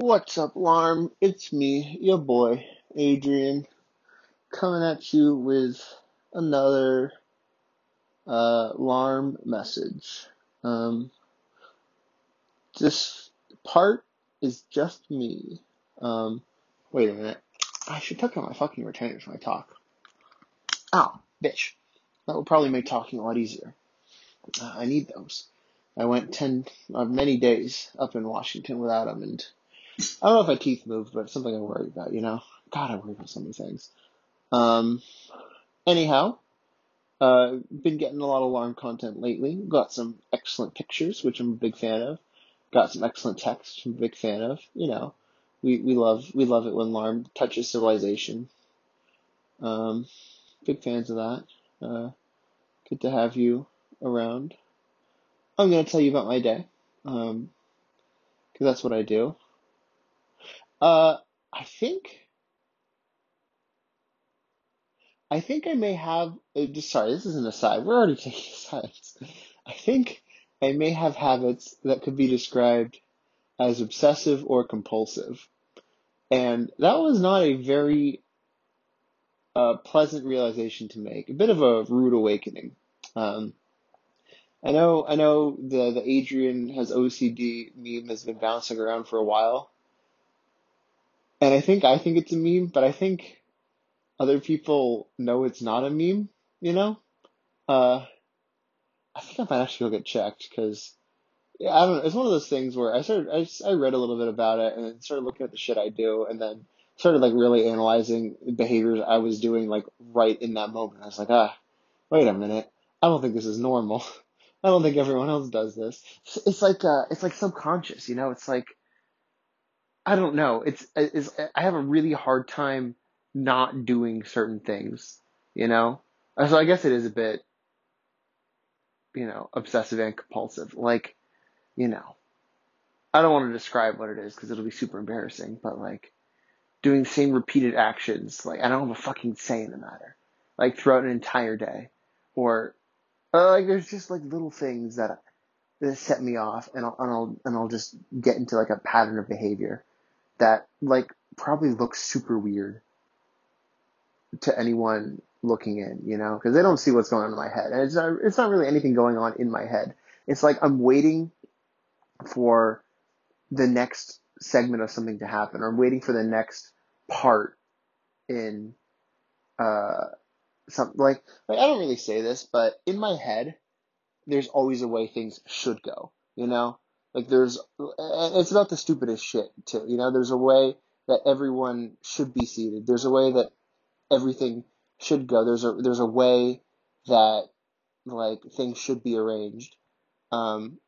What's up, Larm? It's me, your boy, Adrian, coming at you with another uh, Larm message. Um, this part is just me. Um, wait a minute. I should tuck out my fucking retainers when I talk. Oh, bitch. That would probably make talking a lot easier. Uh, I need those. I went 10, uh, many days up in Washington without them, and I don't know if my teeth moved, but it's something I worry about, you know? God, I worry about so many things. Um, anyhow, uh, been getting a lot of alarm content lately. Got some excellent pictures, which I'm a big fan of. Got some excellent text, I'm a big fan of. You know, we, we love, we love it when alarm touches civilization. Um, big fans of that. Uh, good to have you around. I'm gonna tell you about my day. Um, cause that's what I do. Uh, I think, I think I may have, uh, sorry, this is an aside. We're already taking sides. I think I may have habits that could be described as obsessive or compulsive. And that was not a very uh, pleasant realization to make, a bit of a rude awakening. Um, I know, I know the, the Adrian has OCD meme has been bouncing around for a while. And I think, I think it's a meme, but I think other people know it's not a meme, you know? Uh, I think I might actually go get checked because, yeah, I don't know. It's one of those things where I started, I, just, I read a little bit about it and then started looking at the shit I do and then started like really analyzing behaviors I was doing like right in that moment. I was like, ah, wait a minute. I don't think this is normal. I don't think everyone else does this. It's, it's like, uh, it's like subconscious, you know? It's like, I don't know. It's, it's, I have a really hard time not doing certain things, you know? So I guess it is a bit, you know, obsessive and compulsive. Like, you know, I don't want to describe what it is because it'll be super embarrassing, but like, doing the same repeated actions, like, I don't have a fucking say in the matter. Like, throughout an entire day. Or, uh, like, there's just like little things that, that set me off and I'll, and I'll, and I'll just get into like a pattern of behavior that like probably looks super weird to anyone looking in, you know, because they don't see what's going on in my head, and it's not it's not really anything going on in my head. It's like I'm waiting for the next segment of something to happen, or I'm waiting for the next part in uh some like like I don't really say this, but in my head, there's always a way things should go, you know. Like there's, it's about the stupidest shit too. You know, there's a way that everyone should be seated. There's a way that everything should go. There's a there's a way that like things should be arranged. Um,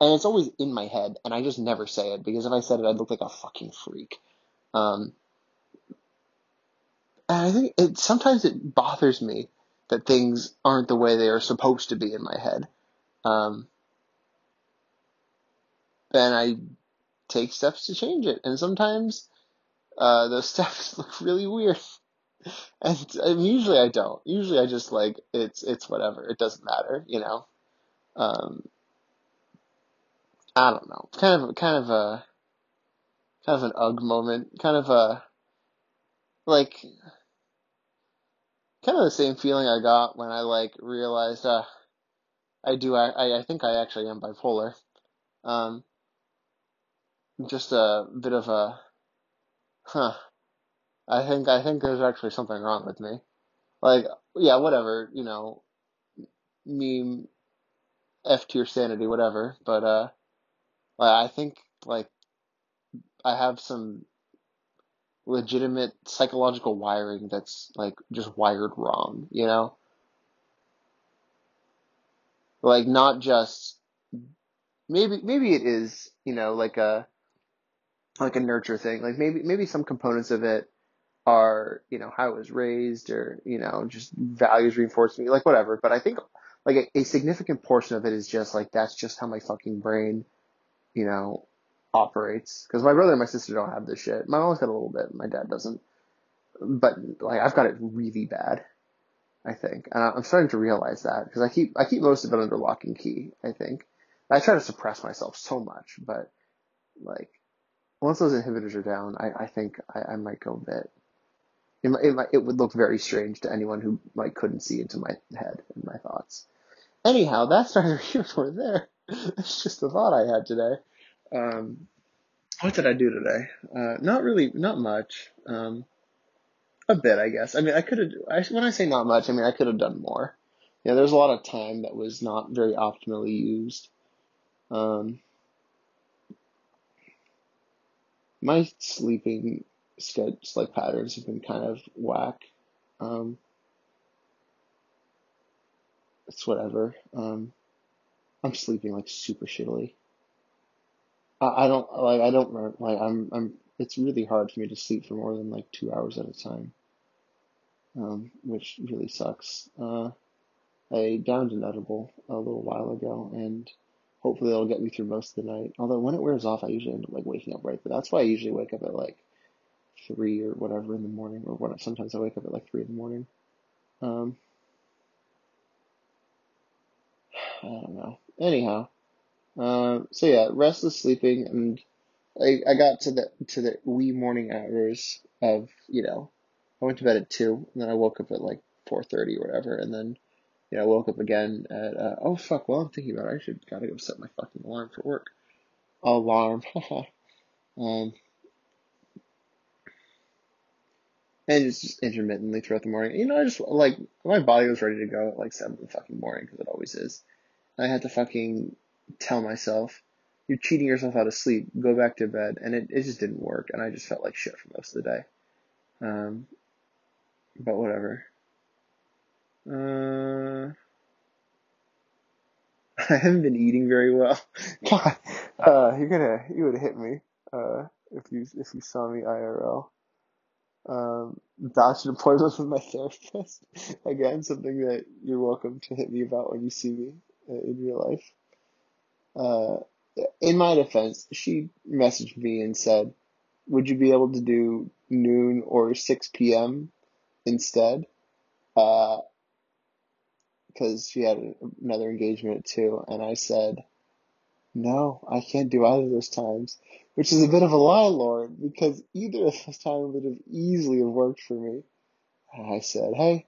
and it's always in my head, and I just never say it because if I said it, I'd look like a fucking freak. Um, and I think it sometimes it bothers me that things aren't the way they are supposed to be in my head. Um, then I take steps to change it. And sometimes uh, those steps look really weird. And, and, usually I don't. Usually I just like it's it's whatever. It doesn't matter, you know. Um, I don't know. Kind of kind of a kind of an ugh moment. Kind of a like kind of the same feeling I got when I like realized uh I do I I think I actually am bipolar. Um, just a bit of a, huh. I think I think there's actually something wrong with me. Like, yeah, whatever, you know, meme, F tier sanity, whatever. But uh, I think like I have some legitimate psychological wiring that's like just wired wrong, you know? Like not just maybe maybe it is, you know, like a like a nurture thing. Like maybe maybe some components of it are you know how I was raised or you know just values reinforced me like whatever. But I think like a, a significant portion of it is just like that's just how my fucking brain you know operates. Because my brother and my sister don't have this shit. My mom's got a little bit. My dad doesn't. But like I've got it really bad. I think, and I'm starting to realize that because I keep I keep most of it under lock and key. I think I try to suppress myself so much, but like once those inhibitors are down, I, I think I, I might go a bit. It, it, it would look very strange to anyone who like couldn't see into my head and my thoughts. Anyhow, that's neither here nor there. It's just a thought I had today. Um, what did I do today? Uh, not really, not much. Um, a bit, I guess. I mean, I could have. I, when I say not much, I mean I could have done more. Yeah, there's a lot of time that was not very optimally used. Um, my sleeping schedule, like patterns, have been kind of whack. Um, it's whatever. Um, I'm sleeping like super shittily. I, I don't like. I don't like. I'm. I'm. It's really hard for me to sleep for more than like two hours at a time. Um, which really sucks. Uh, I downed an edible a little while ago, and hopefully it'll get me through most of the night. Although when it wears off, I usually end up like waking up right. But that's why I usually wake up at like three or whatever in the morning, or when sometimes I wake up at like three in the morning. Um, I don't know. Anyhow, um, so yeah, restless sleeping, and I I got to the to the wee morning hours of you know, I went to bed at two, and then I woke up at like four thirty or whatever, and then you know, woke up again at, uh, oh fuck, well, I'm thinking about it. I should gotta go set my fucking alarm for work. Alarm, um, and it's just intermittently throughout the morning. You know, I just, like, my body was ready to go at like 7 in the fucking morning, because it always is. I had to fucking tell myself, you're cheating yourself out of sleep, go back to bed, and it, it just didn't work, and I just felt like shit for most of the day. Um, but whatever. Uh, I haven't been eating very well. God, uh, you're gonna you would hit me uh, if you if you saw me IRL. Um, dodged an appointment with my therapist. Again, something that you're welcome to hit me about when you see me uh, in real life. Uh, in my defense, she messaged me and said, "Would you be able to do noon or 6 p.m. instead?" Uh, because she had another engagement too, and I said, no, I can't do either of those times, which is a bit of a lie, Lauren, because either of those times would have easily have worked for me. And I said, hey,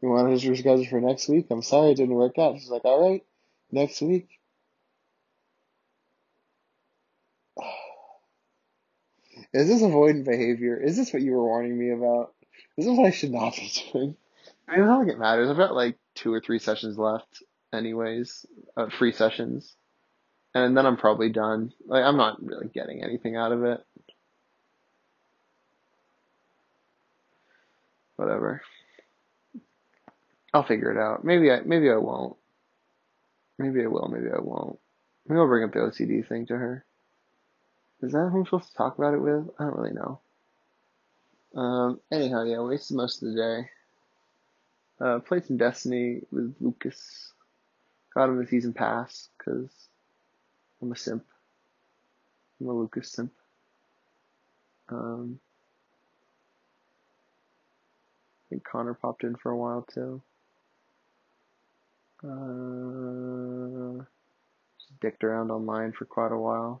you want to just reschedule for next week? I'm sorry it didn't work out. She's like, all right, next week. Is this avoidant behavior? Is this what you were warning me about? This is what I should not be doing. I don't think it matters. I've got like two or three sessions left, anyways, uh, free sessions, and then I'm probably done. Like I'm not really getting anything out of it. Whatever. I'll figure it out. Maybe I maybe I won't. Maybe I will. Maybe I won't. Maybe I'll bring up the OCD thing to her. Is that who I'm supposed to talk about it with? I don't really know. Um, anyhow, yeah, wasted most of the day. Uh, played some Destiny with Lucas. Got him the season pass because I'm a simp. I'm a Lucas simp. Um, I think Connor popped in for a while too. Uh, just dicked around online for quite a while.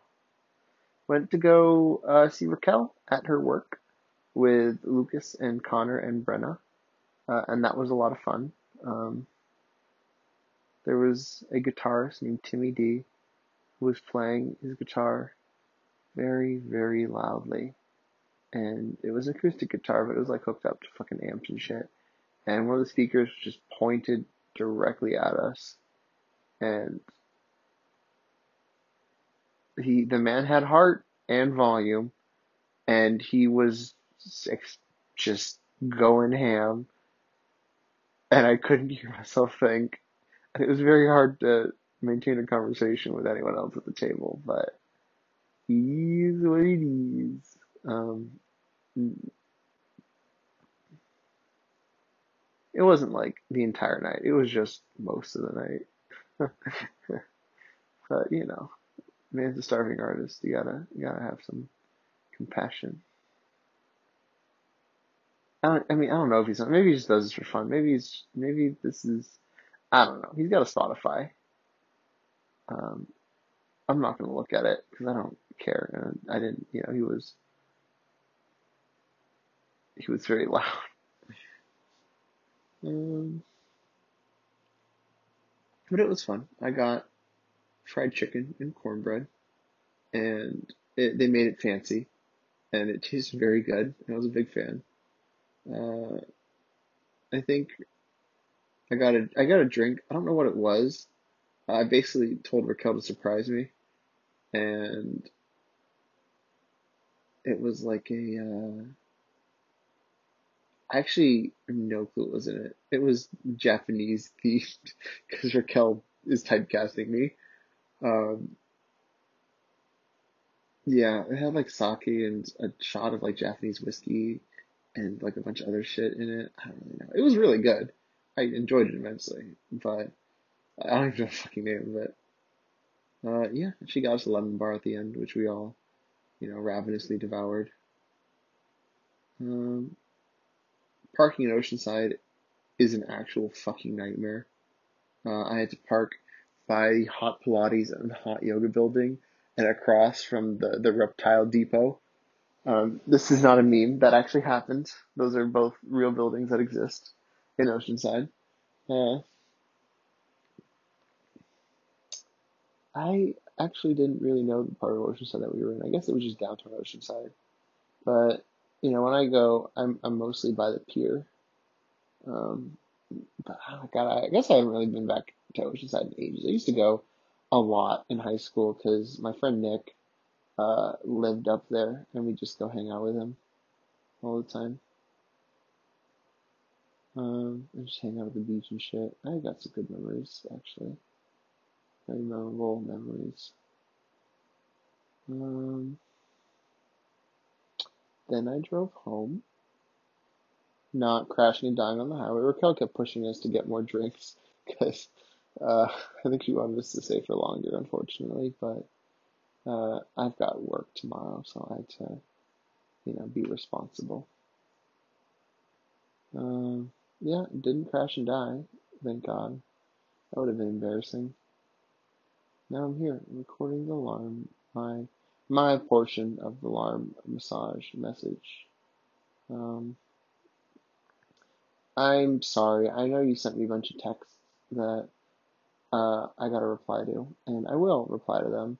Went to go uh, see Raquel at her work with Lucas and Connor and Brenna uh, and that was a lot of fun. Um, there was a guitarist named Timmy D who was playing his guitar very, very loudly. And it was acoustic guitar, but it was like hooked up to fucking amps and shit. And one of the speakers just pointed directly at us. And he, the man had heart and volume, and he was just going ham and I couldn't hear myself think. And it was very hard to maintain a conversation with anyone else at the table, but he's what it is. Um, it wasn't like the entire night. It was just most of the night. but you know, man's a starving artist. You gotta, you gotta have some compassion. I, don't, I mean, I don't know if he's maybe he just does this for fun. Maybe he's maybe this is I don't know. He's got a Spotify. Um, I'm not gonna look at it because I don't care. And I didn't, you know, he was he was very loud. Um, but it was fun. I got fried chicken and cornbread, and it, they made it fancy, and it tasted very good. And I was a big fan. Uh, I think I got a I got a drink. I don't know what it was. I basically told Raquel to surprise me, and it was like a. Uh, I actually no clue what was in it. It was Japanese themed because Raquel is typecasting me. Um, yeah, it had like sake and a shot of like Japanese whiskey and like a bunch of other shit in it. I don't really know. It was really good. I enjoyed it immensely, but I don't even know the fucking name of it. Uh, yeah, she got us a lemon bar at the end, which we all, you know, ravenously devoured. Um, parking in Oceanside is an actual fucking nightmare. Uh, I had to park by the Hot Pilates and Hot Yoga building and across from the, the Reptile Depot. Um, this is not a meme. That actually happened. Those are both real buildings that exist in Oceanside. Uh, I actually didn't really know the part of Oceanside that we were in. I guess it was just downtown Oceanside. But, you know, when I go, I'm, I'm mostly by the pier. Um, but oh god, I guess I haven't really been back to Oceanside in ages. I used to go a lot in high school because my friend Nick uh, lived up there, and we just go hang out with him all the time. Um, and just hang out at the beach and shit. I got some good memories, actually. Very memorable memories. Um, then I drove home, not crashing and dying on the highway. Raquel kept pushing us to get more drinks because uh, I think she wanted us to stay for longer, unfortunately. But uh, I've got work tomorrow, so I had to, you know, be responsible. Um, yeah, didn't crash and die, thank God. That would have been embarrassing. Now I'm here recording the alarm, my my portion of the alarm massage message. Um, I'm sorry. I know you sent me a bunch of texts that uh, I got to reply to, and I will reply to them.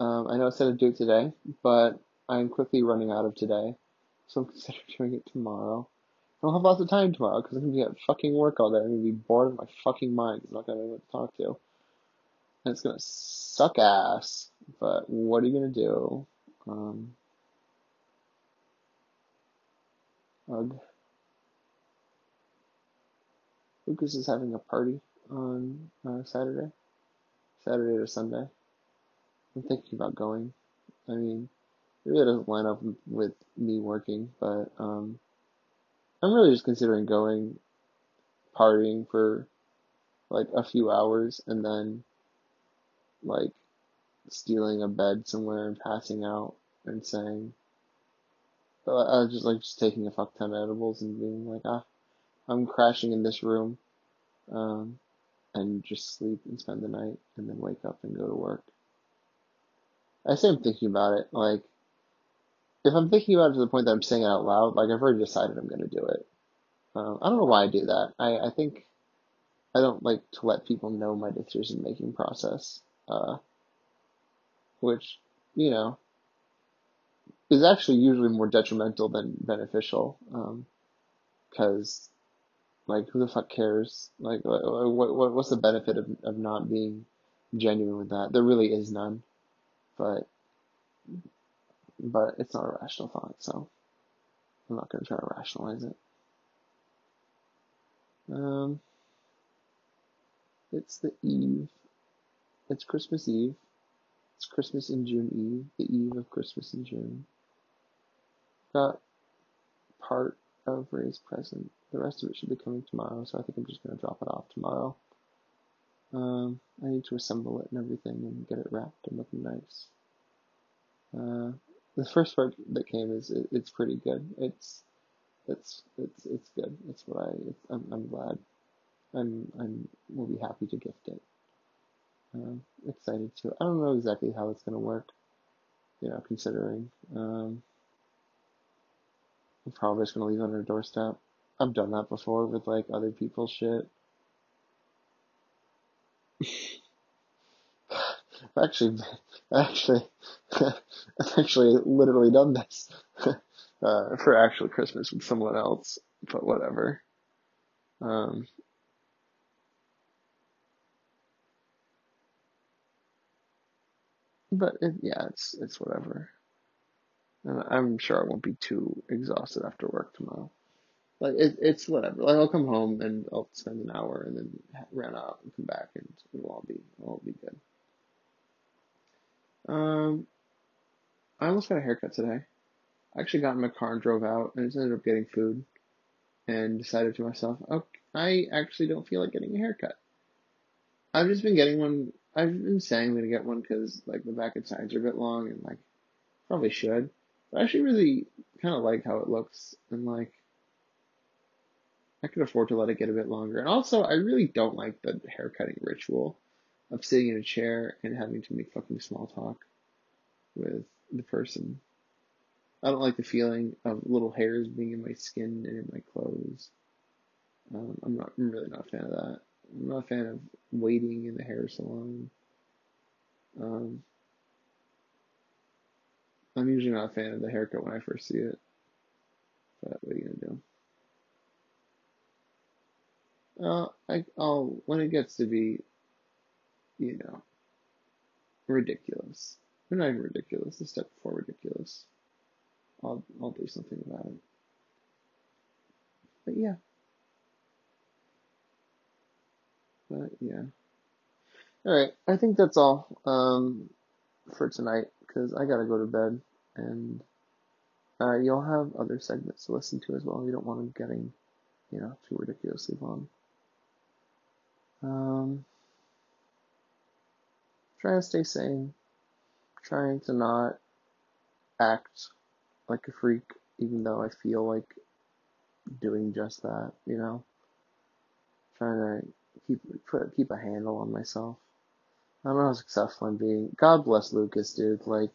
Um, I know I said I'd do it today, but I'm quickly running out of today, so I'm considering doing it tomorrow. I don't have lots of time tomorrow because I'm gonna be at fucking work all day. I'm gonna be bored of my fucking mind. I'm not gonna know what to talk to, and it's gonna suck ass. But what are you gonna do? Um, ugh. Lucas is having a party on uh, Saturday, Saturday to Sunday. I'm thinking about going. I mean, it really doesn't line up with me working, but um, I'm really just considering going partying for like a few hours and then like stealing a bed somewhere and passing out and saying, I was just like just taking a fuck ton of edibles and being like, ah, I'm crashing in this room, um, and just sleep and spend the night and then wake up and go to work. I say I'm thinking about it, like, if I'm thinking about it to the point that I'm saying it out loud, like I've already decided I'm gonna do it. Um, I don't know why I do that. I, I think I don't like to let people know my decision making process, uh, which, you know, is actually usually more detrimental than beneficial. Um, cause, like, who the fuck cares? Like, what, what, what's the benefit of, of not being genuine with that? There really is none. But, but it's not a rational thought, so I'm not gonna try to rationalize it. Um, it's the eve. It's Christmas Eve. It's Christmas in June Eve, the eve of Christmas in June. Got part of Ray's present. The rest of it should be coming tomorrow, so I think I'm just gonna drop it off tomorrow. Um, I need to assemble it and everything and get it wrapped and looking nice. Uh, the first part that came is it, it's pretty good. It's it's it's it's good. It's what I. It's, I'm I'm glad. I'm I'm will be happy to gift it. Uh, excited to. I don't know exactly how it's gonna work. you know, considering. Um, I'm probably just gonna leave it on her doorstep. I've done that before with like other people's shit. Actually, actually, I've actually literally done this uh, for actual Christmas with someone else, but whatever. Um, but it, yeah, it's it's whatever. And I'm sure I won't be too exhausted after work tomorrow. Like it, it's whatever. Like I'll come home and I'll spend an hour and then run out and come back and it'll all be all be good. Um, I almost got a haircut today. I actually got in my car and drove out and just ended up getting food and decided to myself, okay, I actually don't feel like getting a haircut. I've just been getting one. I've been saying I'm gonna get one because like the back and sides are a bit long and like probably should. But I actually really kind of like how it looks and like I could afford to let it get a bit longer. And also, I really don't like the haircutting ritual of sitting in a chair and having to make fucking small talk with the person. I don't like the feeling of little hairs being in my skin and in my clothes. Um, I'm not. I'm really not a fan of that. I'm not a fan of waiting in the hair salon. Um, I'm usually not a fan of the haircut when I first see it. But what are you gonna do? Uh, I, I'll when it gets to be, you know, ridiculous. Or not even ridiculous. The step before ridiculous. I'll I'll do something about it. But yeah. But yeah. All right. I think that's all um, for tonight because I gotta go to bed and uh, you'll have other segments to listen to as well. You don't want them getting, you know, too ridiculously long. Um, trying to stay sane. Trying to not act like a freak, even though I feel like doing just that. You know, trying to keep put keep a handle on myself. I don't know how successful I'm being. God bless Lucas, dude. Like,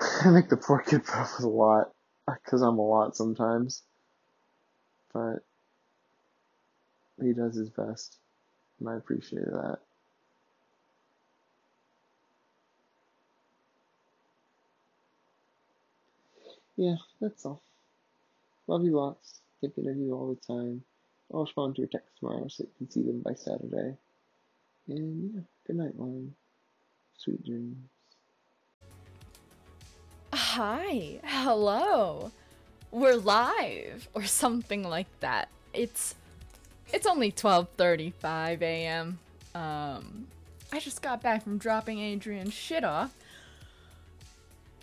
I think the poor kid put up with a lot, because I'm a lot sometimes. But he does his best, and I appreciate that. Yeah, that's all. Love you lots. Thinking of you all the time. I'll respond to your text tomorrow so you can see them by Saturday. And yeah, good night, Lauren. Sweet dreams. Hi, hello. We're live or something like that. It's it's only 12:35 a.m. Um I just got back from dropping Adrian's shit off.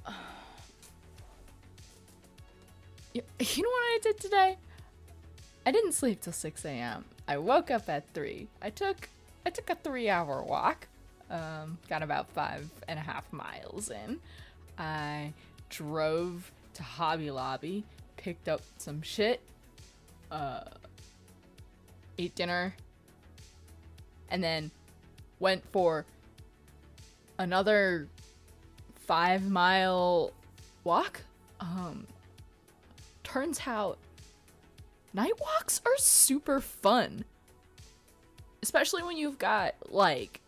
You, know what I did today? I didn't sleep till 6 a.m. I woke up at 3. I took I took a three hour walk. Um, got about five and a half miles in. I drove to Hobby Lobby, picked up some shit, uh, ate dinner, and then went for another five mile walk. Um, turns out night walks are super fun especially when you've got like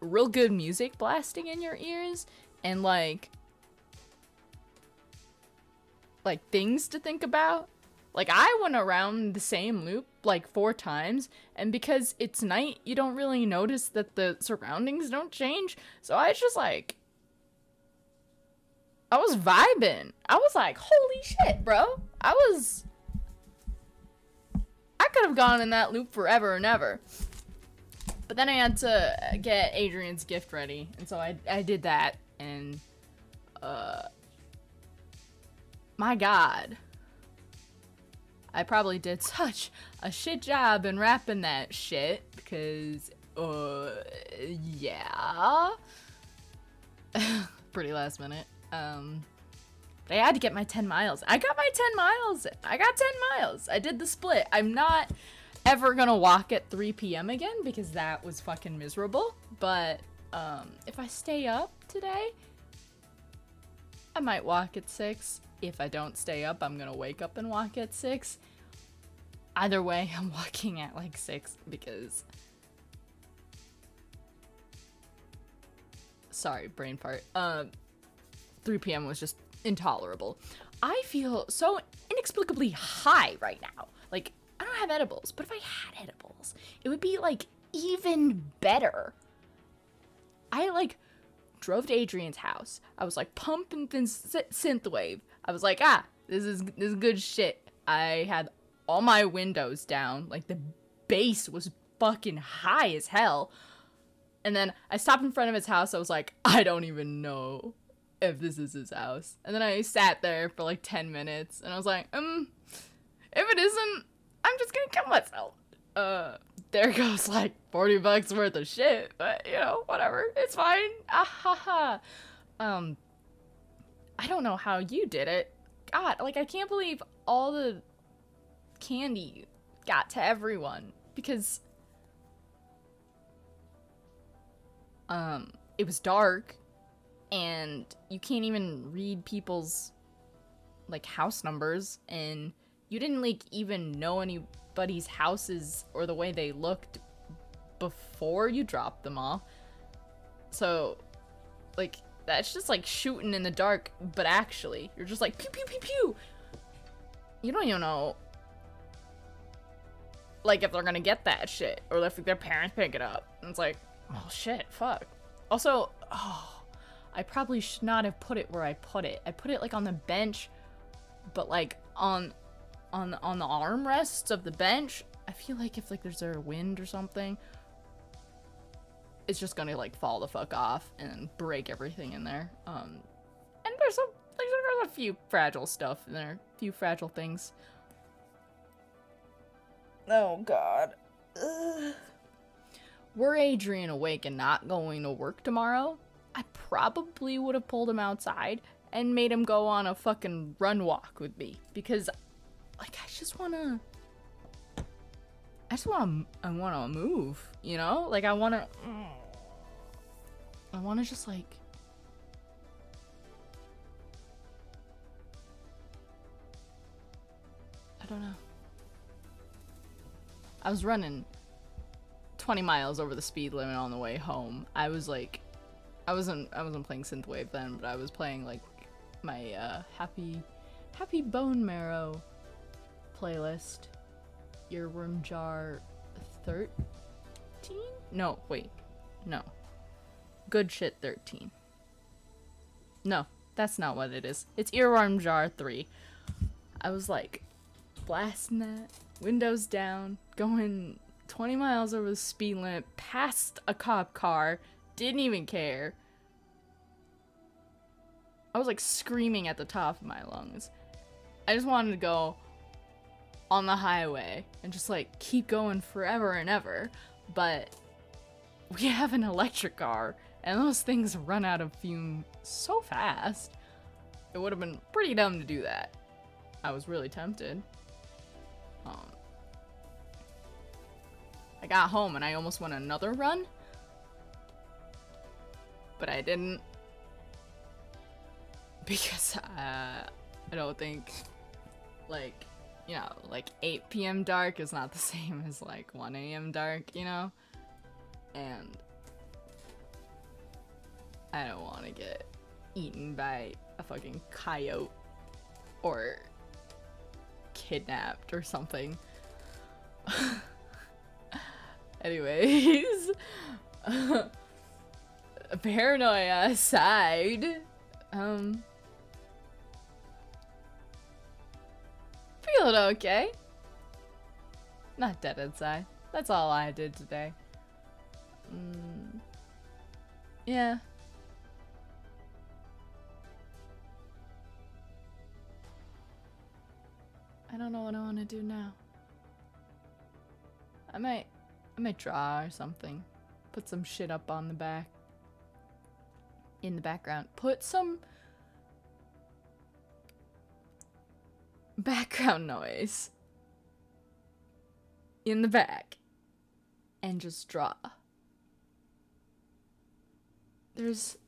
real good music blasting in your ears and like like things to think about. Like I went around the same loop like four times and because it's night, you don't really notice that the surroundings don't change. So I was just like I was vibing. I was like, "Holy shit, bro." I was I could have gone in that loop forever and ever. But then I had to get Adrian's gift ready, and so I, I did that, and, uh, my god. I probably did such a shit job in wrapping that shit, because, uh, yeah. Pretty last minute. Um, I had to get my 10 miles. I got my 10 miles. I got 10 miles. I did the split. I'm not ever gonna walk at 3 p.m. again because that was fucking miserable. But um, if I stay up today I might walk at 6. If I don't stay up, I'm gonna wake up and walk at 6. Either way, I'm walking at like 6 because. Sorry, brain fart. Um, 3 p.m. was just intolerable. I feel so inexplicably high right now. Like, I don't have edibles, but if I had edibles, it would be like even better. I like drove to Adrian's house. I was like pumping thin synthwave. I was like, ah, this is this is good shit. I had all my windows down, like the bass was fucking high as hell. And then I stopped in front of his house. I was like, I don't even know if this is his house. And then I sat there for like 10 minutes and I was like, um, if it isn't, I'm just gonna kill myself. Uh, there goes like 40 bucks worth of shit, but you know, whatever. It's fine. Ah ha ha. Um, I don't know how you did it. God, like, I can't believe all the candy got to everyone because, um, it was dark and you can't even read people's like house numbers and you didn't like even know anybody's houses or the way they looked before you dropped them off. So like that's just like shooting in the dark, but actually you're just like pew pew pew pew. You don't even know like if they're gonna get that shit or if their parents pick it up. And it's like, oh shit, fuck. Also, oh, I probably should not have put it where I put it. I put it like on the bench, but like on on on the armrests of the bench, I feel like if like there's a wind or something, it's just gonna like fall the fuck off and break everything in there. Um, and there's a there's a few fragile stuff in there, a few fragile things. Oh God. Ugh. Were Adrian awake and not going to work tomorrow, I probably would have pulled him outside and made him go on a fucking run walk with me because like I just want to I just want to I want to move, you know? Like I want to I want to just like I don't know. I was running 20 miles over the speed limit on the way home. I was like I wasn't I wasn't playing synthwave then, but I was playing like my uh happy happy bone marrow playlist. Earworm jar 13? No, wait. No. Good shit 13. No, that's not what it is. It's earworm jar 3. I was like blasting that, windows down, going 20 miles over the speed limit, past a cop car, didn't even care. I was like screaming at the top of my lungs. I just wanted to go on the highway and just like keep going forever and ever. But we have an electric car and those things run out of fume so fast. It would have been pretty dumb to do that. I was really tempted. Um, I got home and I almost went another run. But I didn't. Because uh, I don't think, like, you know, like 8 p.m. dark is not the same as like 1 a.m. dark, you know? And I don't want to get eaten by a fucking coyote or kidnapped or something. Anyways, paranoia aside, um, feeling okay. Not dead inside. That's all I did today. Mm. Yeah. I don't know what I want to do now. I might, I might draw or something. Put some shit up on the back. In the background. Put some background noise in the back and just draw. There's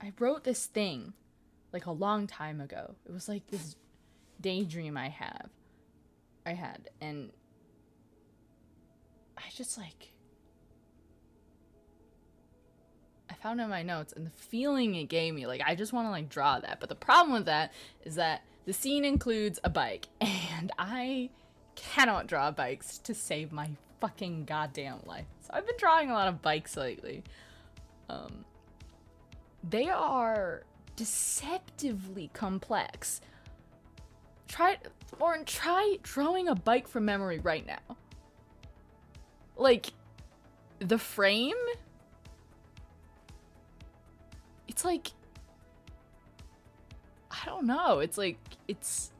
I wrote this thing like a long time ago. It was like this daydream I have. I had and I just like I found in my notes and the feeling it gave me, like I just want to like draw that. But the problem with that is that the scene includes a bike and I cannot draw bikes to save my fucking goddamn life. So I've been drawing a lot of bikes lately. Um they are deceptively complex. Try or try drawing a bike from memory right now. Like the frame it's like I don't know. It's like it's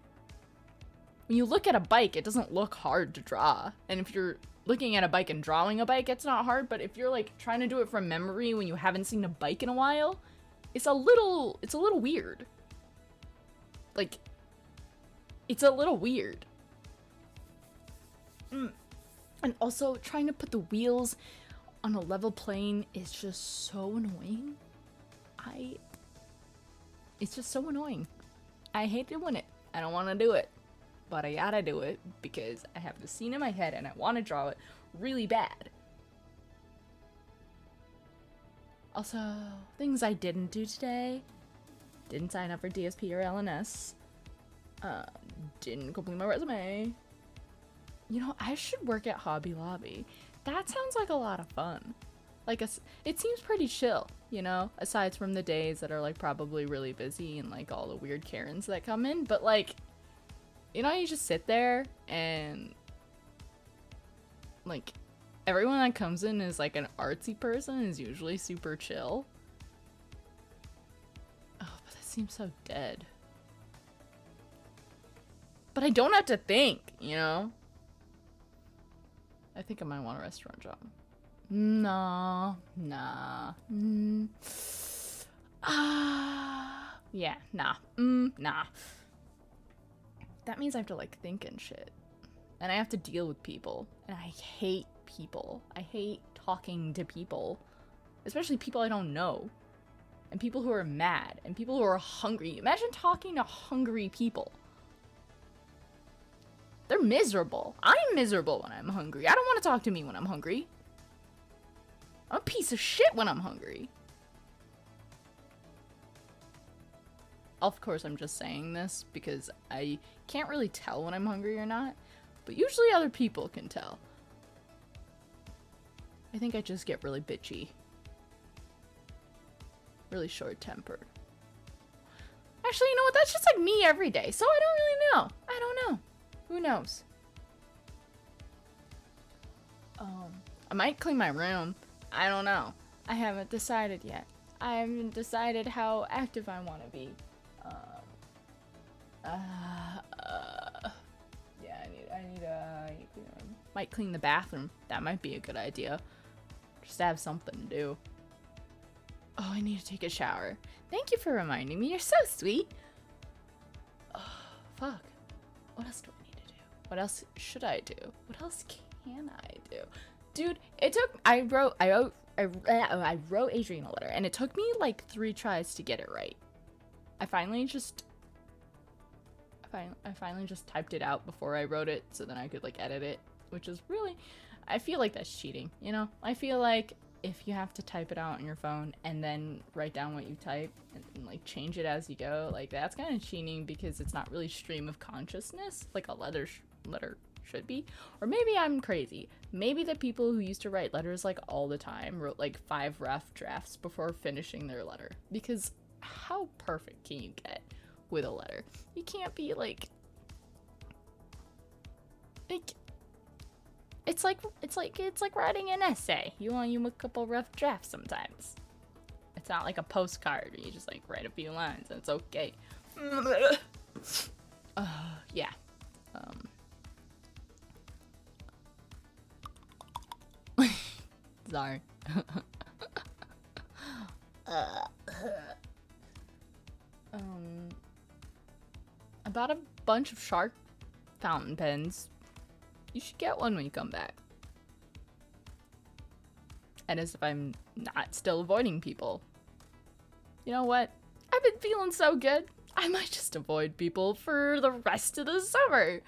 when you look at a bike, it doesn't look hard to draw. And if you're looking at a bike and drawing a bike, it's not hard, but if you're like trying to do it from memory when you haven't seen a bike in a while, it's a little it's a little weird. Like it's a little weird. Mm. And also trying to put the wheels on a level plane is just so annoying. I it's just so annoying. I hate doing it. I don't want to do it. But I gotta do it because I have the scene in my head and I want to draw it really bad. Also, things I didn't do today. Didn't sign up for DSP or LNS. Uh, didn't complete my resume. You know, I should work at Hobby Lobby. That sounds like a lot of fun. Like, a, it seems pretty chill, you know, aside from the days that are like probably really busy and like all the weird Karens that come in. But like, you know, you just sit there and like everyone that comes in is like an artsy person is usually super chill. Oh, but that seems so dead. But I don't have to think, you know? I think I might want a restaurant job. Nah, nah. Mm. Ah, yeah, nah. Mm, nah. That means I have to like think and shit. And I have to deal with people. And I hate people. I hate talking to people. Especially people I don't know. And people who are mad. And people who are hungry. Imagine talking to hungry people. They're miserable. I'm miserable when I'm hungry. I don't want to talk to me when I'm hungry. I'm a piece of shit when I'm hungry. Of course, I'm just saying this because I can't really tell when I'm hungry or not, but usually other people can tell. I think I just get really bitchy. Really short tempered. Actually, you know what? That's just like me every day, so I don't really know. I don't know. Who knows? Um, I might clean my room. I don't know. I haven't decided yet. I haven't decided how active I want to be. Um, uh, uh, yeah, I need, I need, uh, need to clean the. Might clean the bathroom. That might be a good idea. Just have something to do. Oh, I need to take a shower. Thank you for reminding me. You're so sweet. Oh, fuck. What else do I need to do? What else should I do? What else can I do? Dude it took i wrote i wrote I, uh, I wrote adrian a letter and it took me like three tries to get it right. I finally just I, fin- I finally just typed it out before i wrote it so then i could like edit it which is really i feel like that's cheating you know? I feel like if you have to type it out on your phone and then write down what you type and, and like change it as you go like that's kind of cheating because it's not really stream of consciousness like a letter letter should be. Or maybe I'm crazy. Maybe the people who used to write letters like all the time wrote like five rough drafts before finishing their letter. Because how perfect can you get with a letter? You can't be like like it's like it's like it's like writing an essay. You want you a couple rough drafts sometimes. It's not like a postcard you just like write a few lines and it's okay. uh, yeah. Sorry. um, I bought a bunch of shark fountain pens. You should get one when you come back. And as if I'm not still avoiding people. You know what? I've been feeling so good. I might just avoid people for the rest of the summer.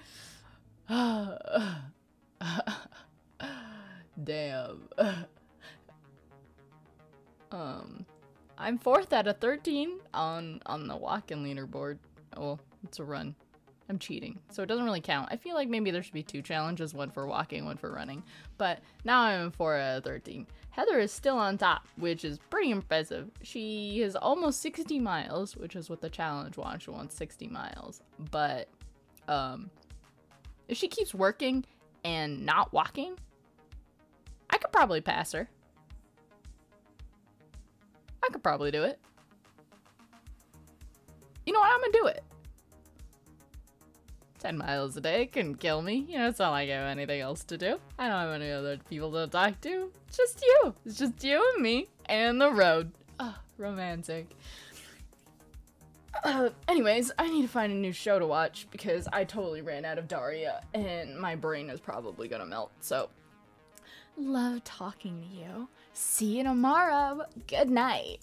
Damn. um, I'm fourth out of 13 on on the walk-in leaderboard. Well, it's a run. I'm cheating, so it doesn't really count. I feel like maybe there should be two challenges, one for walking, one for running. But now I'm 4 out of 13. Heather is still on top, which is pretty impressive. She is almost 60 miles, which is what the challenge wants. She wants 60 miles. But um, if she keeps working and not walking, I could probably pass her. I could probably do it. You know what? I'm gonna do it. 10 miles a day can kill me. You know, it's not like I have anything else to do. I don't have any other people to talk to. It's just you. It's just you and me and the road. Oh, romantic. Uh, anyways, I need to find a new show to watch because I totally ran out of Daria and my brain is probably gonna melt. So, love talking to you. See you tomorrow. Good night.